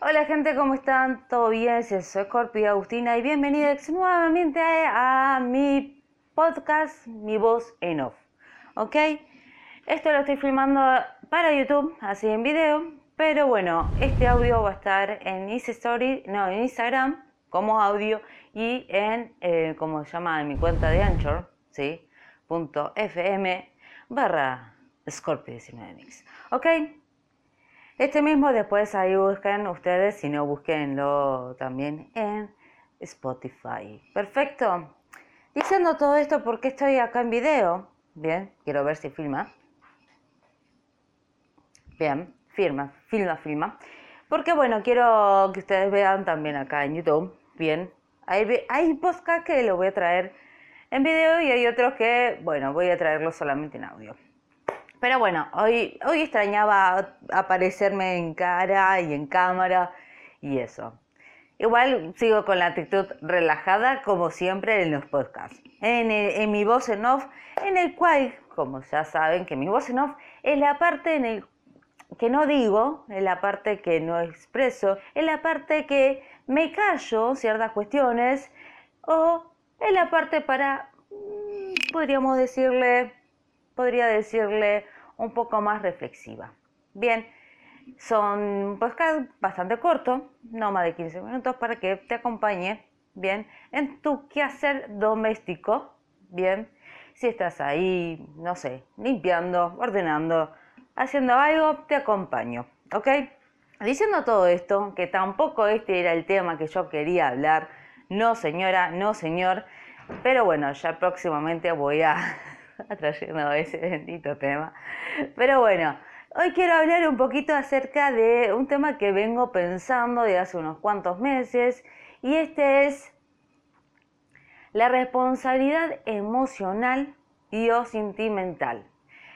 Hola gente, ¿cómo están? ¿Todo bien? Soy Scorpio Agustina y bienvenidos nuevamente a mi podcast, Mi Voz en Off. ¿Ok? Esto lo estoy filmando para YouTube, así en video, pero bueno, este audio va a estar en Story, no, en Instagram como audio y en, eh, como se llama en mi cuenta de Anchor, ¿sí? .fm barra Scorpio 19 Mix. ¿Ok? Este mismo después ahí busquen ustedes, si no busquenlo también en Spotify. Perfecto. Diciendo todo esto, ¿por qué estoy acá en video? Bien, quiero ver si filma. Bien, firma, filma, filma. Porque bueno, quiero que ustedes vean también acá en YouTube. Bien, hay, hay podcast que lo voy a traer en video y hay otros que, bueno, voy a traerlo solamente en audio. Pero bueno, hoy, hoy extrañaba aparecerme en cara y en cámara y eso. Igual sigo con la actitud relajada como siempre en los podcasts. En, en, mi voz en off, en el cual, como ya saben, que mi voz en off es la parte en el que no digo, es la parte que no expreso, es la parte que me callo ciertas cuestiones o es la parte para, mm, podríamos decirle, podría decirle un poco más reflexiva. Bien, son podcast bastante corto, no más de 15 minutos, para que te acompañe, bien, en tu quehacer doméstico, bien, si estás ahí, no sé, limpiando, ordenando, haciendo algo, te acompaño, ¿ok? Diciendo todo esto, que tampoco este era el tema que yo quería hablar, no señora, no señor, pero bueno, ya próximamente voy a trayendo ese bendito tema. Pero bueno, hoy quiero hablar un poquito acerca de un tema que vengo pensando de hace unos cuantos meses y este es la responsabilidad emocional y o sentimental.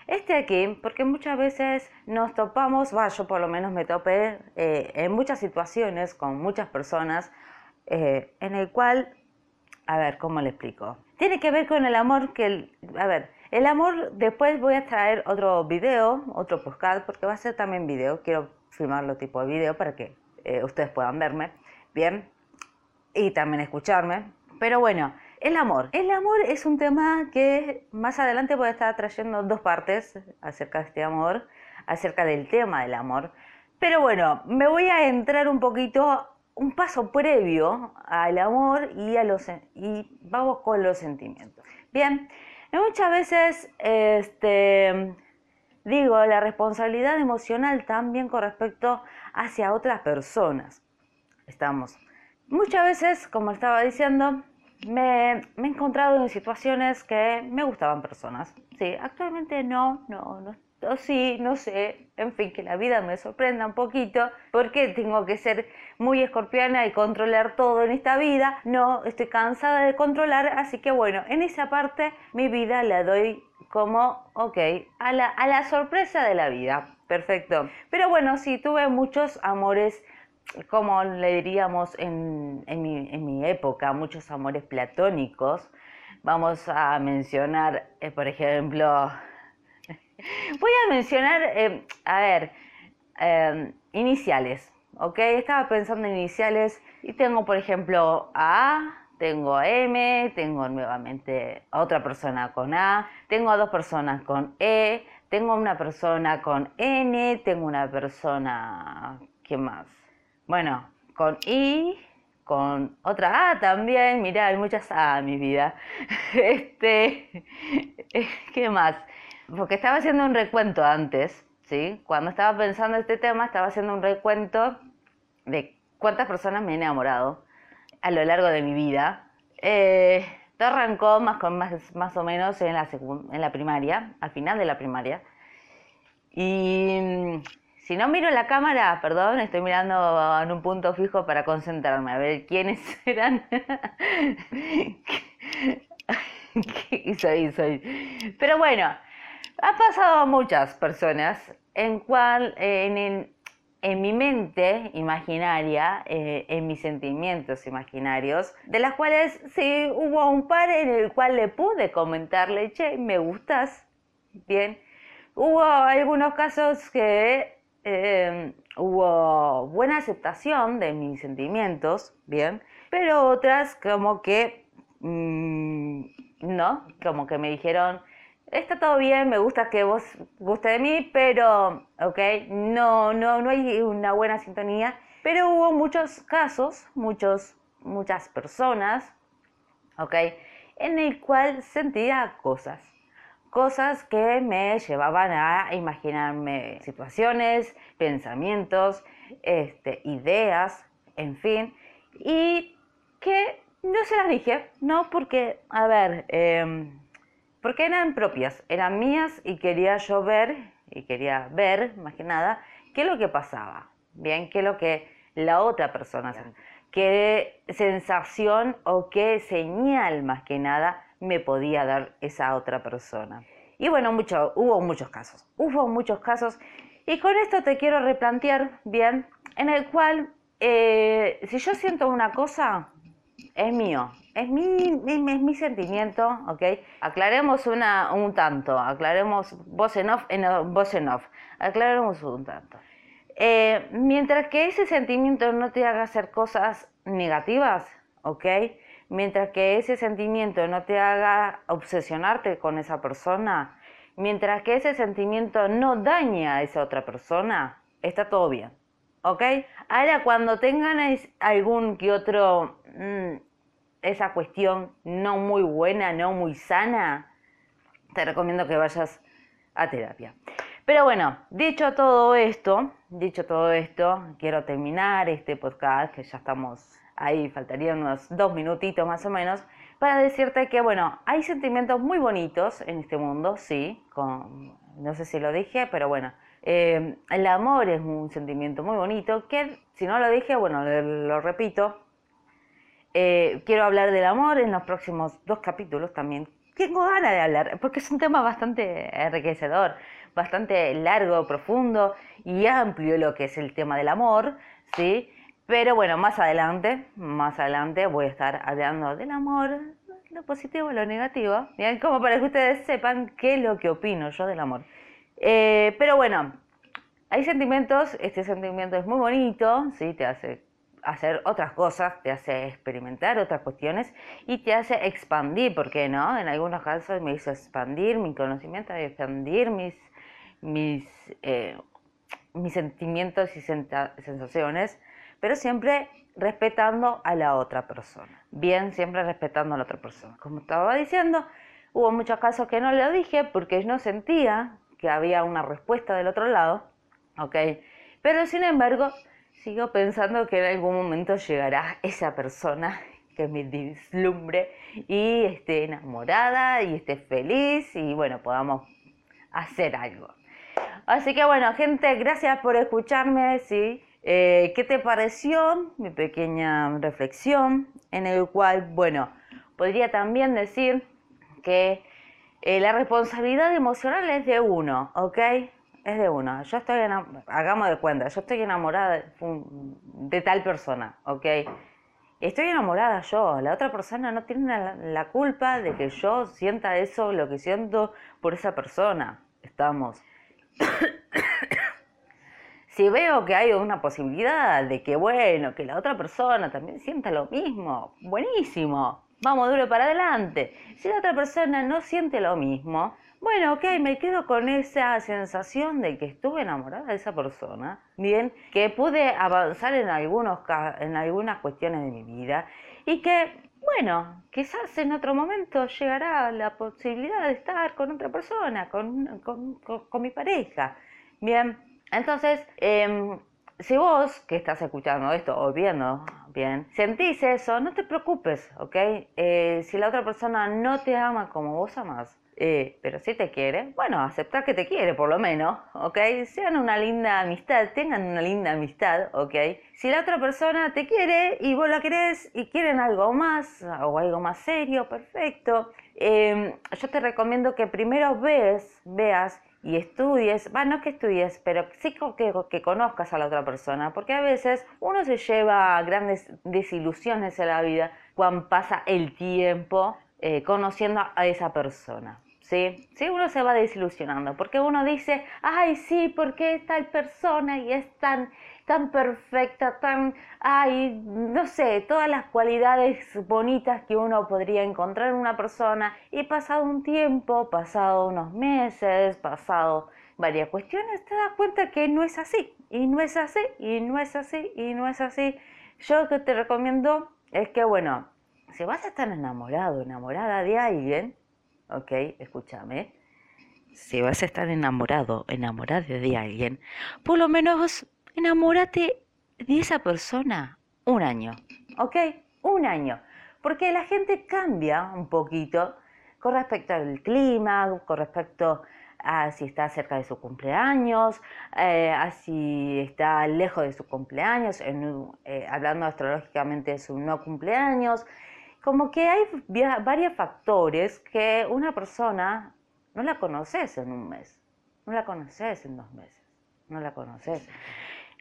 Este aquí, porque muchas veces nos topamos, va, yo por lo menos me topé eh, en muchas situaciones con muchas personas eh, en el cual a ver, ¿cómo le explico? Tiene que ver con el amor que, el, a ver, el amor, después voy a traer otro video, otro podcast, porque va a ser también video, quiero filmarlo tipo de video para que eh, ustedes puedan verme, bien, y también escucharme. Pero bueno, el amor. El amor es un tema que más adelante voy a estar trayendo dos partes acerca de este amor, acerca del tema del amor. Pero bueno, me voy a entrar un poquito un paso previo al amor y, a los, y vamos con los sentimientos. Bien, muchas veces este, digo la responsabilidad emocional también con respecto hacia otras personas. Estamos. Muchas veces, como estaba diciendo, me, me, he encontrado en situaciones que me gustaban personas. Sí, actualmente no, no, no o sí, no sé, en fin, que la vida me sorprenda un poquito, porque tengo que ser muy escorpiana y controlar todo en esta vida. No, estoy cansada de controlar, así que bueno, en esa parte mi vida la doy como, ok, a la, a la sorpresa de la vida. Perfecto. Pero bueno, sí, tuve muchos amores como le diríamos en, en, mi, en, mi, época, muchos amores platónicos. Vamos a mencionar, eh, por ejemplo, Voy a mencionar, eh, a ver, em, iniciales, ¿ok? Estaba pensando en iniciales y tengo, por ejemplo, A, tengo M, tengo nuevamente a otra persona con A, tengo a dos personas con E, tengo una persona con N, tengo una persona, ¿qué más? Bueno, con I, con otra A también, mirá, hay muchas A en mi vida. Este, ¿qué más? Porque estaba haciendo un recuento antes, ¿sí? Cuando estaba pensando este tema, estaba haciendo un recuento de cuántas personas me he enamorado a lo largo de mi vida. Eh, todo arrancó más, con más, más o menos en la, en la primaria, al final de la primaria. Y mm, si no miro la cámara, perdón, estoy mirando en un punto fijo para concentrarme, a ver quiénes eran. ¿Qué soy, soy. Pero bueno, ha pasado a muchas personas en cual en, en, mi mente imaginaria, eh, en mis sentimientos imaginarios, de las cuales sí hubo un par en el cual le pude comentarle, che, me gustas, bien. Hubo algunos casos que em, hubo buena aceptación de mis sentimientos, bien, pero otras como que mm, no, como que me dijeron, está todo bien, me gusta que vos guste de mí, pero, ok, no, no, no hay una buena sintonía. Pero hubo muchos casos, muchos, muchas personas, ok, en el cual sentía cosas. Cosas que me llevaban a imaginarme situaciones, pensamientos, este, ideas, en fin, y que no se las dije, no porque, a ver, eh, porque eran propias, eran mías y quería yo ver, y quería ver, más que nada, qué es lo que pasaba, bien, qué es lo que la otra persona qué sensación o qué señal más que nada me podía dar esa otra persona. Y bueno, mucho, hubo muchos casos, hubo muchos casos, y con esto te quiero replantear, bien, en el cual, eh, si yo siento una cosa, es mío, es mi, mi sentimiento, ¿ok? Aclaremos una, un tanto, aclaremos voz en off, en, off, aclaremos un tanto. Eh, mientras que ese sentimiento no te haga hacer cosas negativas, ¿ok? Mientras que ese sentimiento no te haga obsesionarte con esa persona, mientras que ese sentimiento no dañe a esa otra persona, está todo bien, ¿ok? Ahora, cuando tengan algún que otro... Mm, esa cuestión no muy buena, no muy sana, te recomiendo que vayas a terapia. Pero bueno, dicho todo esto, dicho todo esto, quiero terminar este podcast, que ya estamos ahí, faltarían unos dos minutitos más o menos, para decirte que, bueno, hay sentimientos muy bonitos en este mundo, sí, no sé si lo dije, pero bueno, eh, el amor es un sentimiento muy bonito, que si no lo dije, bueno, lo repito, eh, quiero hablar del amor en los próximos dos capítulos también. Tengo ganas de hablar, porque es un tema bastante enriquecedor, bastante largo, profundo y amplio lo que es el tema del amor, ¿sí? Pero bueno, más adelante, más adelante voy a estar hablando del amor, lo positivo, lo negativo, bien, como para que ustedes sepan qué es lo que opino yo del amor. Eh, pero bueno, hay sentimientos, este sentimiento es muy bonito, ¿sí? Te hace hacer otras cosas, te hace experimentar otras cuestiones y te hace expandir, ¿por qué no? En algunos casos me hizo expandir mi conocimiento, expandir mis, mis, eh, mis sentimientos y sensaciones, pero siempre respetando a la otra persona. Bien, siempre respetando a la otra persona. Como estaba diciendo, hubo muchos casos que no lo dije porque no sentía que había una respuesta del otro lado, ¿ok? Pero sin embargo, Sigo pensando que en algún momento llegará esa persona que me dislumbre y esté enamorada y esté feliz y bueno, podamos hacer algo. Así que bueno, gente, gracias por escucharme, ¿sí? Eh, ¿Qué te pareció mi pequeña reflexión? En el cual, bueno, podría también decir que eh, la responsabilidad emocional es de uno, ¿ok? es de uno. Yo estoy, hagamos de cuenta, yo estoy enamorada de, tal persona, ¿ok? Estoy enamorada yo, la otra persona no tiene la, culpa de que yo sienta eso, lo que siento por esa persona. Estamos. si veo que hay una posibilidad de que, bueno, que la otra persona también sienta lo mismo, buenísimo, vamos duro para adelante. Si la otra persona no siente lo mismo, bueno, ok, me quedo con esa sensación de que estuve enamorada de esa persona, bien, que pude avanzar en, algunos, en algunas cuestiones de mi vida y que, bueno, quizás en otro momento llegará la posibilidad de estar con otra persona, con, con, mi pareja, bien. Entonces, em, si vos que estás escuchando esto o viendo, bien, sentís eso, no te preocupes, ¿ok? Eh, si la otra persona no te ama como vos amas, eh, pero si te quiere, bueno, aceptar que te quiere por lo menos, ¿ok? Sean una linda amistad, tengan una linda amistad, ¿ok? Si la otra persona te quiere y vos la querés y quieren algo más o algo más serio, perfecto. Em, yo te recomiendo que primero ves, veas y estudies, bueno, no que estudies, pero sí que, que conozcas a la otra persona, porque a veces uno se lleva grandes desilusiones en la vida cuando pasa el tiempo eh, conociendo a esa persona. ¿sí? Sí, uno se va desilusionando, porque uno dice, ay, sí, porque es tal persona y es tan, tan perfecta, tan, ay, no sé, todas las cualidades bonitas que uno podría encontrar en una persona y pasado un tiempo, pasado unos meses, pasado varias cuestiones, te das cuenta que no es así, y no es así, y no es así, y no es así. Yo lo que te recomiendo es que, bueno, si vas a estar enamorado, enamorada de alguien, ok, escúchame, si vas a estar enamorado, enamorada de alguien, por lo menos enamórate de esa persona un año, ok, un año, porque la gente cambia un poquito con respecto al clima, con respecto a si está cerca de su cumpleaños, eh, a si está lejos de su cumpleaños, eh, hablando astrológicamente de su no cumpleaños, como que hay varios factores que una persona no la conoces en un mes, no la conoces en dos meses, no la conoces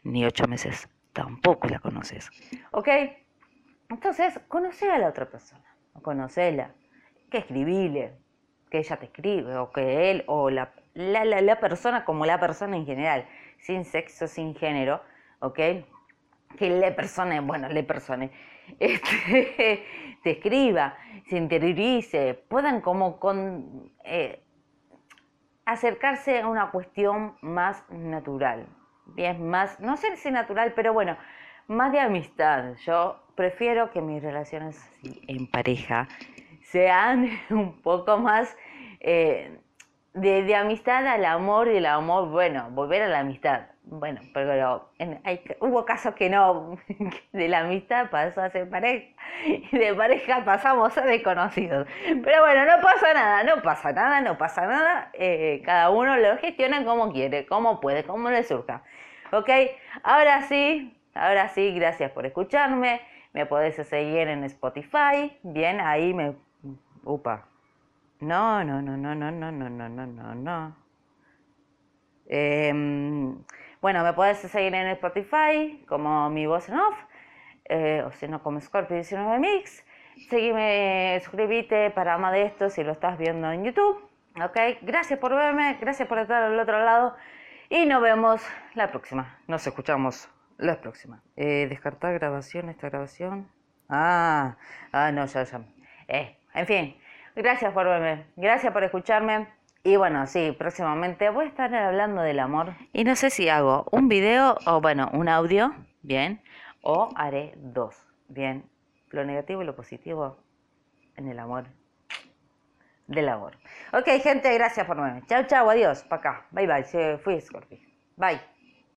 ni ocho meses, tampoco la conoces. ¿Ok? Entonces, conoce a la otra persona, conocela, que escribile, que ella te escribe, o que él, o la, la, la, persona como la persona en general, sin sexo, sin género, ¿ok? Que le persone, bueno, le persone, este, te escriba, se interiorice, puedan como con, eh, acercarse a una cuestión más natural, bien, más, no sé si natural, pero bueno, más de amistad. Yo prefiero que mis relaciones en pareja sean un poco más eh, de, amistad al amor y el amor, bueno, volver a la amistad. Bueno, pero hay, hubo casos que no, de la amistad pasó a ser pareja y de pareja pasamos a desconocidos. Pero bueno, no pasa nada, no pasa nada, no pasa nada. Eh, cada uno lo gestiona como quiere, como puede, como le surja. ¿Ok? Ahora sí, ahora sí, gracias por escucharme. Me podés seguir en Spotify. Bien, ahí me... Upa, no, no, no, no, no, no, no, no, no, no, no. Bueno, me puedes seguir en Spotify como mi voz en off, eh, o si no como Scorpio 19 Mix. Seguime, suscríbete para más de esto si lo estás viendo en YouTube. Ok, gracias por verme, gracias por estar al otro lado y nos vemos la próxima. Nos escuchamos la próxima. Eh, descartar grabación, esta grabación. Ah, ah, no, ya, ya. Eh, en fin. Gracias por verme, gracias por escucharme. Y bueno, sí, próximamente voy a estar hablando del amor. Y no sé si hago un video o bueno, un audio, bien, o haré dos, bien. Lo negativo y lo positivo en el amor. Del amor. Ok, gente, gracias por verme. Chao, chao, adiós. Pa' acá. Bye, bye. Se fui Scorpio. Bye.